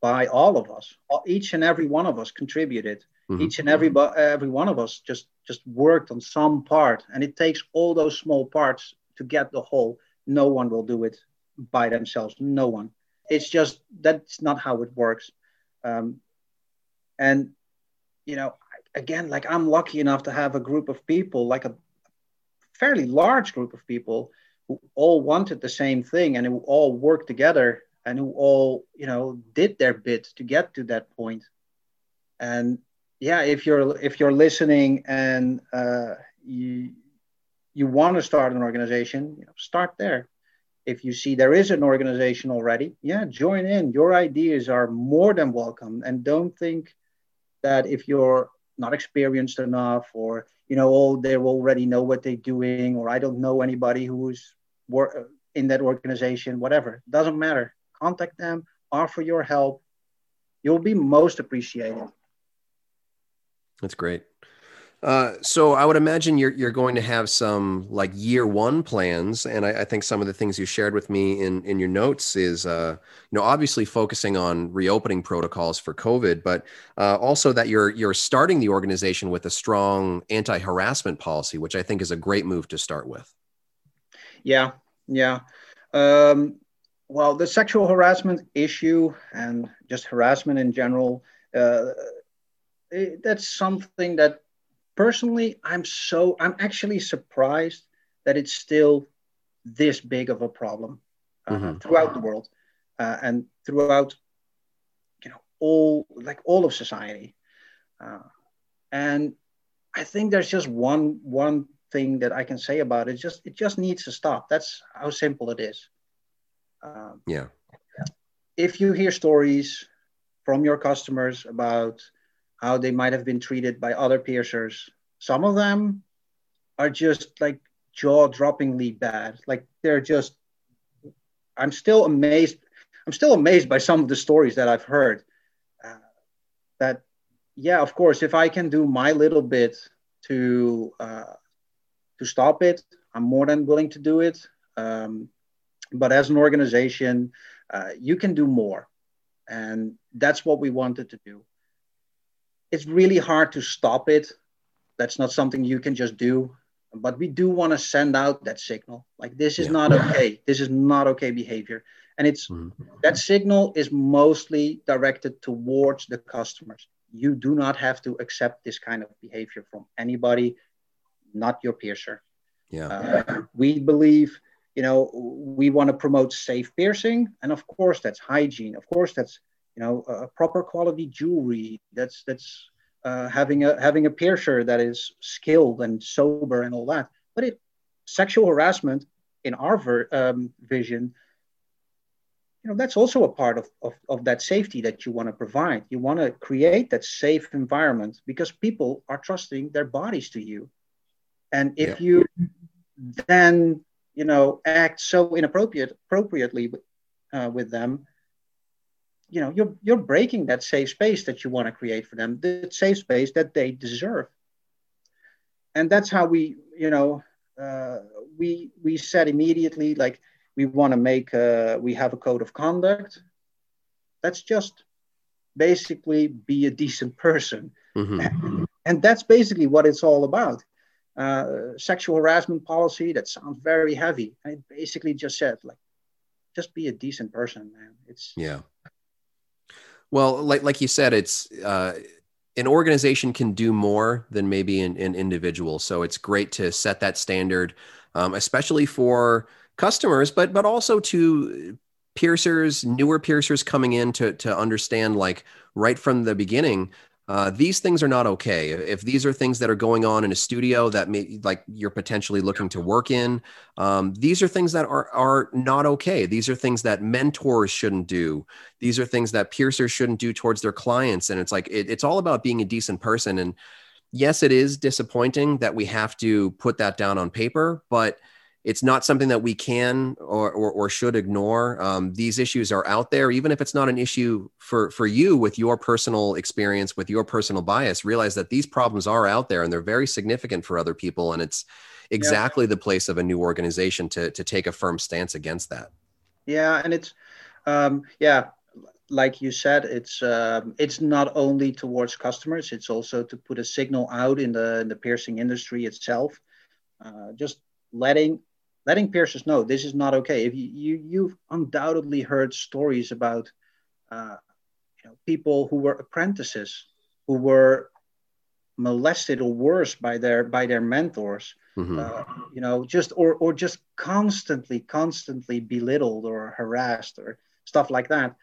by all of us. Each and every one of us contributed. Mm-hmm. Each and every every one of us just just worked on some part, and it takes all those small parts to get the whole. No one will do it by themselves. No one. It's just that's not how it works. Um, and you know, again, like I'm lucky enough to have a group of people, like a fairly large group of people who all wanted the same thing and who all worked together and who all you know did their bit to get to that point and yeah if you're if you're listening and uh, you you want to start an organization you know start there if you see there is an organization already yeah join in your ideas are more than welcome and don't think that if you're not experienced enough or you know oh they already know what they're doing or i don't know anybody who's work in that organization, whatever. Doesn't matter. Contact them, offer your help. You'll be most appreciated. That's great. Uh, so I would imagine you're you're going to have some like year one plans, and I, I, think some of the things you shared with me in in your notes is uh, you know obviously focusing on reopening protocols for COVID, but uh, also that you're you're starting the organization with a strong anti harassment policy, which I think is a great move to start with. Yeah, yeah. Um, well, the sexual harassment issue and just harassment in general, uh, it, that's something that personally I'm so, I'm actually surprised that it's still this big of a problem uh, mm-hmm. throughout the world uh, and throughout, you know, all, like all of society. Uh, and I think there's just one, one thing that I can say about it. Just it just needs to stop. That's how simple it is. Um, yeah. If you hear stories from your customers about how they might have been treated by other piercers, some of them are just like jaw-droppingly bad. Like they're just. I'm still amazed. I'm still amazed by some of the stories that I've heard. Uh, that, yeah, of course, if I can do my little bit to uh, to stop it. I'm more than willing to do it. Um, but as an organization, uh, you can do more. And that's what we wanted to do. It's really hard to stop it. That's not something you can just do. But we do want to send out that signal like, this is yeah. not okay. This is not okay behavior. And it's mm-hmm. that signal is mostly directed towards the customers. You do not have to accept this kind of behavior from anybody not your piercer. Yeah. Uh, we believe, you know, we want to promote safe piercing, and of course that's hygiene. Of course that's you know a proper quality jewelry. That's that's uh, having a having a piercer that is skilled and sober and all that. But it sexual harassment in our ver, um, vision, you know, that's also a part of, of, of that safety that you want to provide. You want to create that safe environment because people are trusting their bodies to you. And if yeah. you then, you know, act so inappropriate appropriately uh, with them, you know, you're you're breaking that safe space that you want to create for them, the safe space that they deserve. And that's how we, you know, uh, we we said immediately like we want to make a, we have a code of conduct. That's just basically be a decent person, mm-hmm. and that's basically what it's all about. Uh, sexual harassment policy that sounds very heavy, and it basically just said like, just be a decent person, man. It's yeah. Well, like like you said, it's uh, an organization can do more than maybe an, an individual. So it's great to set that standard, um, especially for customers, but but also to piercers, newer piercers coming in to to understand like right from the beginning. Uh, these things are not okay. If these are things that are going on in a studio that may like you're potentially looking to work in, um, these are things that are are not okay. These are things that mentors shouldn't do. These are things that piercers shouldn't do towards their clients. And it's like it, it's all about being a decent person. And yes, it is disappointing that we have to put that down on paper, but it's not something that we can or, or, or should ignore. Um, these issues are out there, even if it's not an issue for, for you with your personal experience, with your personal bias, realize that these problems are out there and they're very significant for other people. And it's exactly yeah. the place of a new organization to, to take a firm stance against that. Yeah. And it's, um, yeah, like you said, it's um, it's not only towards customers; it's also to put a signal out in the in the piercing industry itself. Uh, just letting letting piercers know this is not okay. If you, you you've undoubtedly heard stories about uh, you know people who were apprentices who were molested or worse by their by their mentors. Mm-hmm. Uh, you know, just or or just constantly constantly belittled or harassed or stuff like that.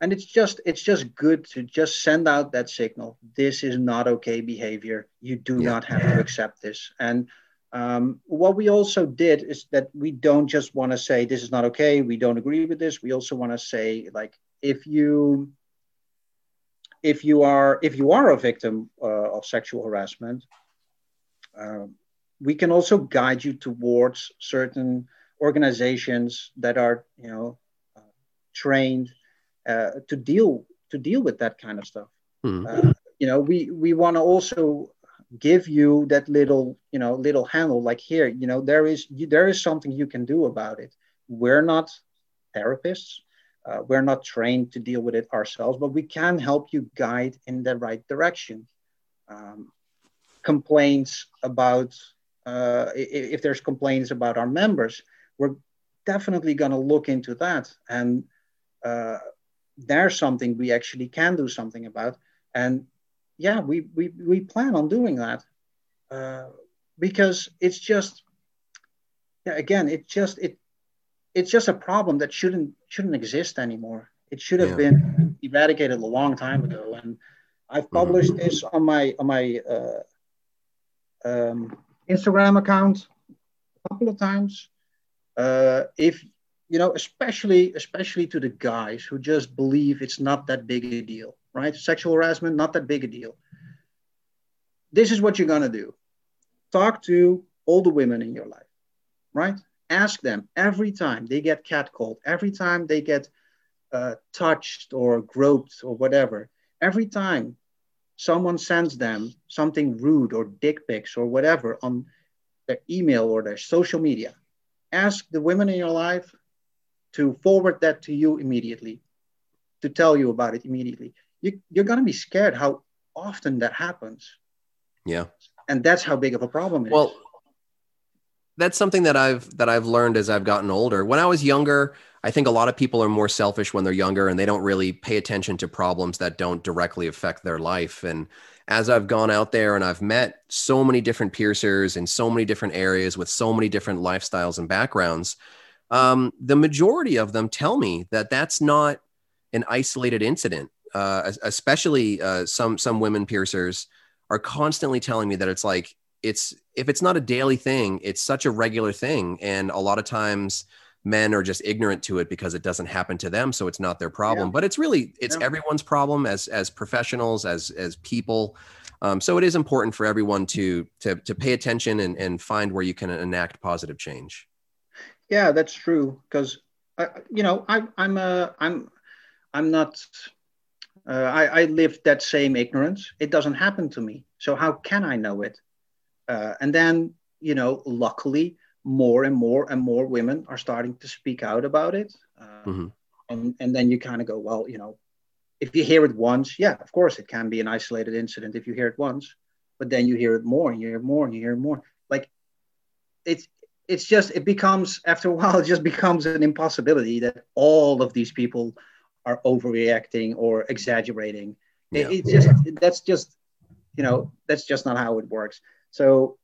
And it's just it's just good to just send out that signal. This is not okay behavior. You do yeah. not have to accept this. And um, what we also did is that we don't just want to say this is not okay, we don't agree with this. We also want to say like if you if you are if you are a victim uh, of sexual harassment, uh, we can also guide you towards certain organizations that are you know uh, trained uh, to deal to deal with that kind of stuff. Mm. you know, we we want to also give you that little you know little handle like here you know there is you, there is something you can do about it. We're not therapists. Uh, we're not trained to deal with it ourselves but we can help you guide in the right direction. Um, complaints about uh, if, if there's complaints about our members we're definitely going to look into that and uh, there's something we actually can do something about. And yeah, we, we, we plan on doing that uh, because it's just, yeah, again, it just, it, it's just a problem that shouldn't, shouldn't exist anymore. It should have yeah. been eradicated a long time ago. And I've mm-hmm. published mm-hmm. this on my, on my uh, um, Instagram account a couple of times. Uh, if you know, especially especially to the guys who just believe it's not that big a deal right? Sexual harassment, not that big a deal. This is what you're going to do talk to all the women in your life, right? Ask them every time they get catcalled, every time they get uh, touched or groped or whatever, every time someone sends them something rude or dick pics or whatever on their email or their social media, ask the women in your life to forward that to you immediately, to tell you about it immediately you, you're going to be scared how often that happens. Yeah. And that's how big of a problem it well, is. that's something that I've that I've learned as I've gotten older. When I was younger, I think a lot of people are more selfish when they're younger and they don't really pay attention to problems that don't directly affect their life. And as I've gone out there and I've met so many different piercers in so many different areas with so many different lifestyles and backgrounds, um, the majority of them tell me that that's not an isolated incident uh, especially uh, some some women piercers, are constantly telling me that it's like it's if it's not a daily thing, it's such a regular thing, and a lot of times men are just ignorant to it because it doesn't happen to them so it's not their problem yeah. but it's really it's yeah. everyone's problem as as professionals as as people um, so it is important for everyone to to to pay attention and and find where you can enact positive change yeah that's true because uh, you know I, i'm a i'm i'm not uh, I, I lived that same ignorance it doesn't happen to me so how can i know it uh, and then you know luckily more and more and more women are starting to speak out about it. Uh, mm-hmm. And, and then you kind of go, well, you know, if you hear it once, yeah, of course it can be an isolated incident if you hear it once, but then you hear it more and you hear more and you hear more. Like it's it's just it becomes after a while it just becomes an impossibility that all of these people are overreacting or exaggerating. Yeah. It, just that's just you know that's just not how it works. So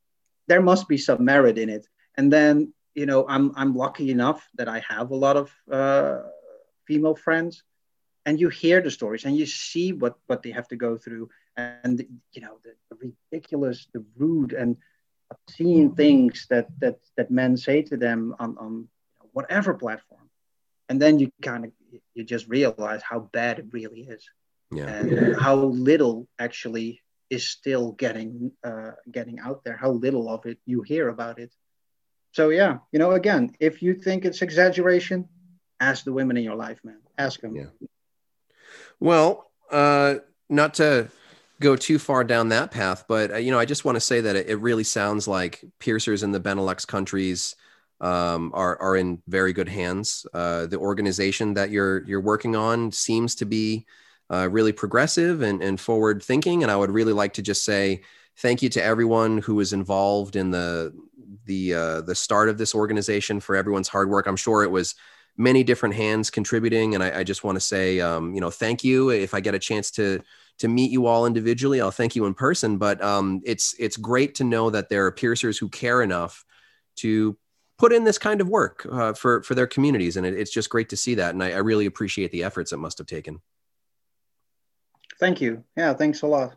there must be some merit in it and then you know i'm i'm lucky enough that i have a lot of uh, female friends and you hear the stories and you see what what they have to go through and you know the, the ridiculous the rude and obscene things that that that men say to them on on whatever platform and then you kind of you just realize how bad it really is yeah. and how little actually is still getting uh, getting out there how little of it you hear about it so yeah, you know, again, if you think it's exaggeration, ask the women in your life, man. Ask them. Yeah. Well, uh, not to go too far down that path, but uh, you know, I just want to say that it, it, really sounds like piercers in the Benelux countries um, are are in very good hands. Uh, the organization that you're you're working on seems to be uh, really progressive and, and forward thinking, and I would really like to just say thank you to everyone who was involved in the the uh, the start of this organization for everyone's hard work. I'm sure it was many different hands contributing, and I, I just want to say, um, you know, thank you. If I get a chance to to meet you all individually, I'll thank you in person. But um, it's it's great to know that there are piercers who care enough to put in this kind of work uh, for for their communities, and it, it's just great to see that. And I, I really appreciate the efforts it must have taken. Thank you. Yeah, thanks a lot.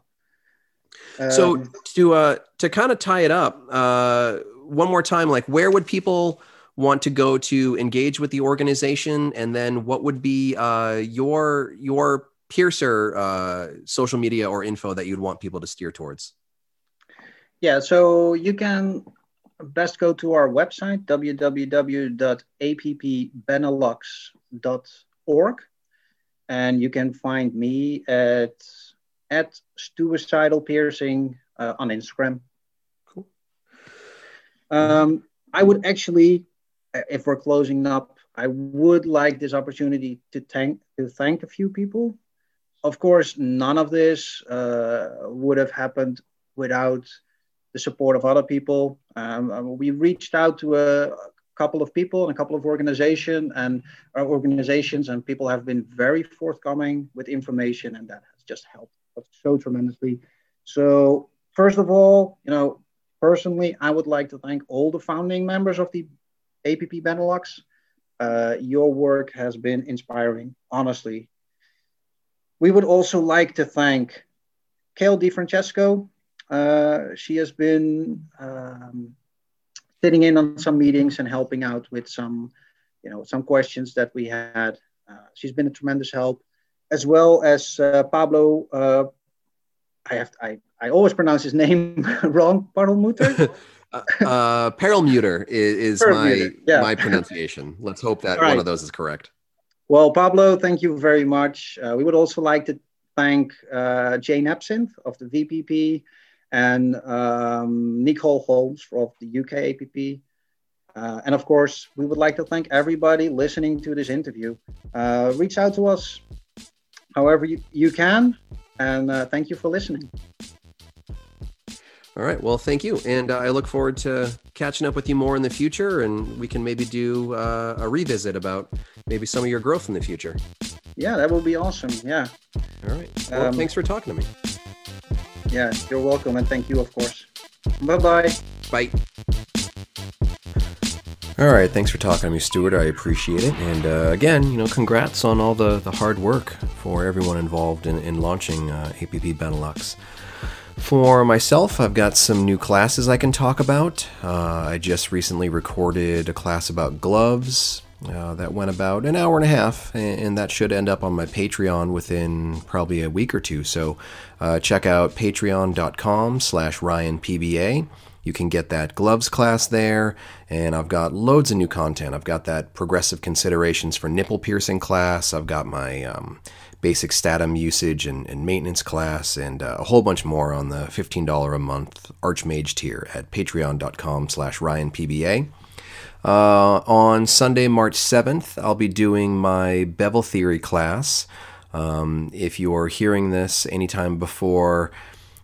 So um, to uh, to kind of tie it up, uh, one more time, like where would people want to go to engage with the organization, and then what would be uh, your your piercer uh, social media or info that you'd want people to steer towards? Yeah, so you can best go to our website www.appbenelux.org and you can find me at at suicidal piercing uh, on Instagram. Cool. Um, I would actually, uh, if we're closing up, I would like this opportunity to thank to thank a few people. Of course, none of this uh, would have happened without the support of other people. Um, uh, we reached out to a couple of people and a couple of organizations and our uh, organizations, and people have been very forthcoming with information, and that has just helped us so tremendously. So first of all, you know, personally, I would like to thank all the founding members of the APP Benelux. Uh, your work has been inspiring, honestly. We would also like to thank Kale DiFrancesco. Uh, she has been um, sitting in on some meetings and helping out with some, you know, some questions that we had. Uh, she's been a tremendous help as well as uh, Pablo. Uh, I have to, I I always pronounce his name wrong. Perlmutter. uh, uh, Perlmutter is, is my yeah. my pronunciation. Let's hope that right. one of those is correct. Well, Pablo, thank you very much. Uh, we would also like to thank uh, Jane Absinthe of the VPP and um, Nicole Holmes of the UK APP. Uh, and of course, we would like to thank everybody listening to this interview. Uh, reach out to us however you, you can. And uh, thank you for listening. All right. Well, thank you. And uh, I look forward to catching up with you more in the future. And we can maybe do uh, a revisit about maybe some of your growth in the future. Yeah, that would be awesome. Yeah. All right. Well, um, thanks for talking to me. Yeah, you're welcome. And thank you, of course. Bye-bye. Bye. All right, thanks for talking to me, Stuart. I appreciate it. And uh, again, you know, congrats on all the, the hard work for everyone involved in, in launching uh, APP Benelux. For myself, I've got some new classes I can talk about. Uh, I just recently recorded a class about gloves uh, that went about an hour and a half, and, that should end up on my Patreon within probably a week or two. So uh, check out patreon.com slash ryanpba. You can get that gloves class there, and I've got loads of new content. I've got that progressive considerations for nipple piercing class. I've got my um, basic Statim usage and, and maintenance class, and uh, a whole bunch more on the $15 a month Archmage tier at patreon.com slash ryanpba. Uh, on Sunday, March 7th, I'll be doing my bevel theory class. Um, if you're hearing this anytime before,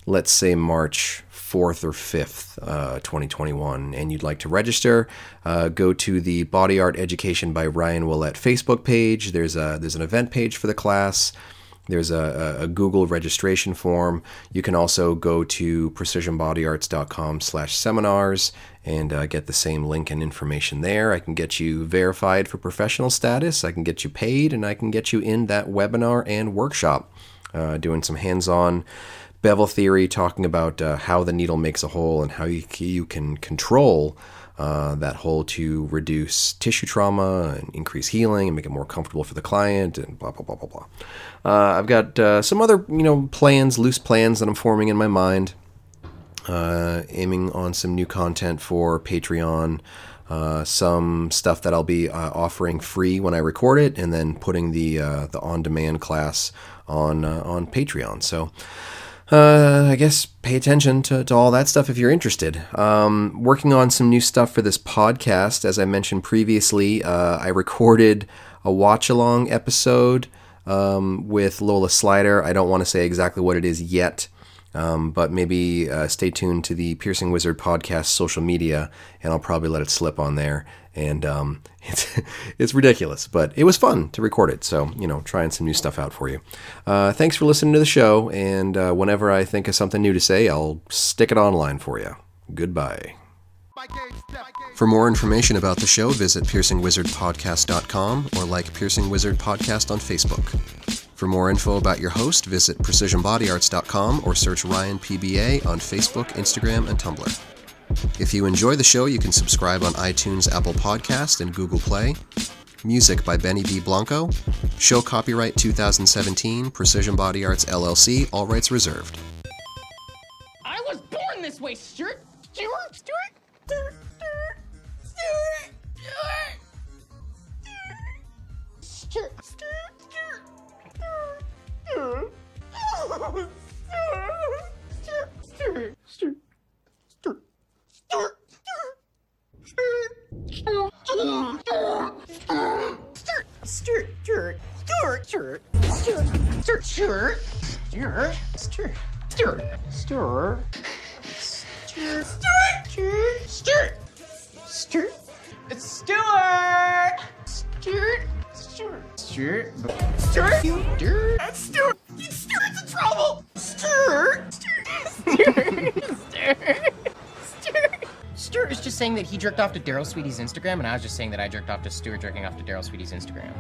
let's say March 4th or 5th, uh, 2021, and you'd like to register, uh, go to the Body Art Education by Ryan Ouellette Facebook page. There's a there's an event page for the class. There's a, a, Google registration form. You can also go to precisionbodyarts.com slash seminars and uh, get the same link and information there. I can get you verified for professional status. I can get you paid, and I can get you in that webinar and workshop, uh, doing some hands-on bevel theory, talking about uh, how the needle makes a hole and how you, you can control uh, that hole to reduce tissue trauma and increase healing and make it more comfortable for the client and blah blah blah blah blah. Uh, I've got uh, some other you know plans, loose plans that I'm forming in my mind, uh, aiming on some new content for Patreon. Uh, some stuff that I'll be uh, offering free when I record it, and then putting the the on-demand class on on Patreon. So uh, I guess pay attention to, to all that stuff if you're interested. Um, working on some new stuff for this podcast. As I mentioned previously, uh, I recorded a watch along episode um, with Lola Slider. I don't want to say exactly what it is yet. Um, but maybe uh, stay tuned to the Piercing Wizard podcast social media, and I'll probably let it slip on there. And um, it's it's ridiculous, but it was fun to record it. So you know, trying some new stuff out for you. Uh, thanks for listening to the show, and uh, whenever I think of something new to say, I'll stick it online for you. Goodbye. For more information about the show, visit piercingwizardpodcast.com or like Piercing Wizard Podcast on Facebook. For more info about your host, visit precisionbodyarts.com or search Ryan PBA on Facebook, Instagram, and Tumblr. If you enjoy the show, you can subscribe on iTunes, Apple Podcast, and Google Play. Music by Benny B. Blanco. Show copyright 2017, Precision Body Arts LLC, all rights reserved. I was born this way, Stuart! Stuart! Stuart! Stuart! Stuart! Stuart! Stuart! Stuart! It's Stuart! Stuart! Stuart. Stuart. Stuart. You. Stuart. Stuart. Stuart's in trouble. Stuart. Stuart. Stuart. Stuart. Stuart is just saying that he jerked off to Daryl Sweetie's Instagram, and I was just saying that I jerked off to Stuart jerking off to Daryl Sweetie's Instagram.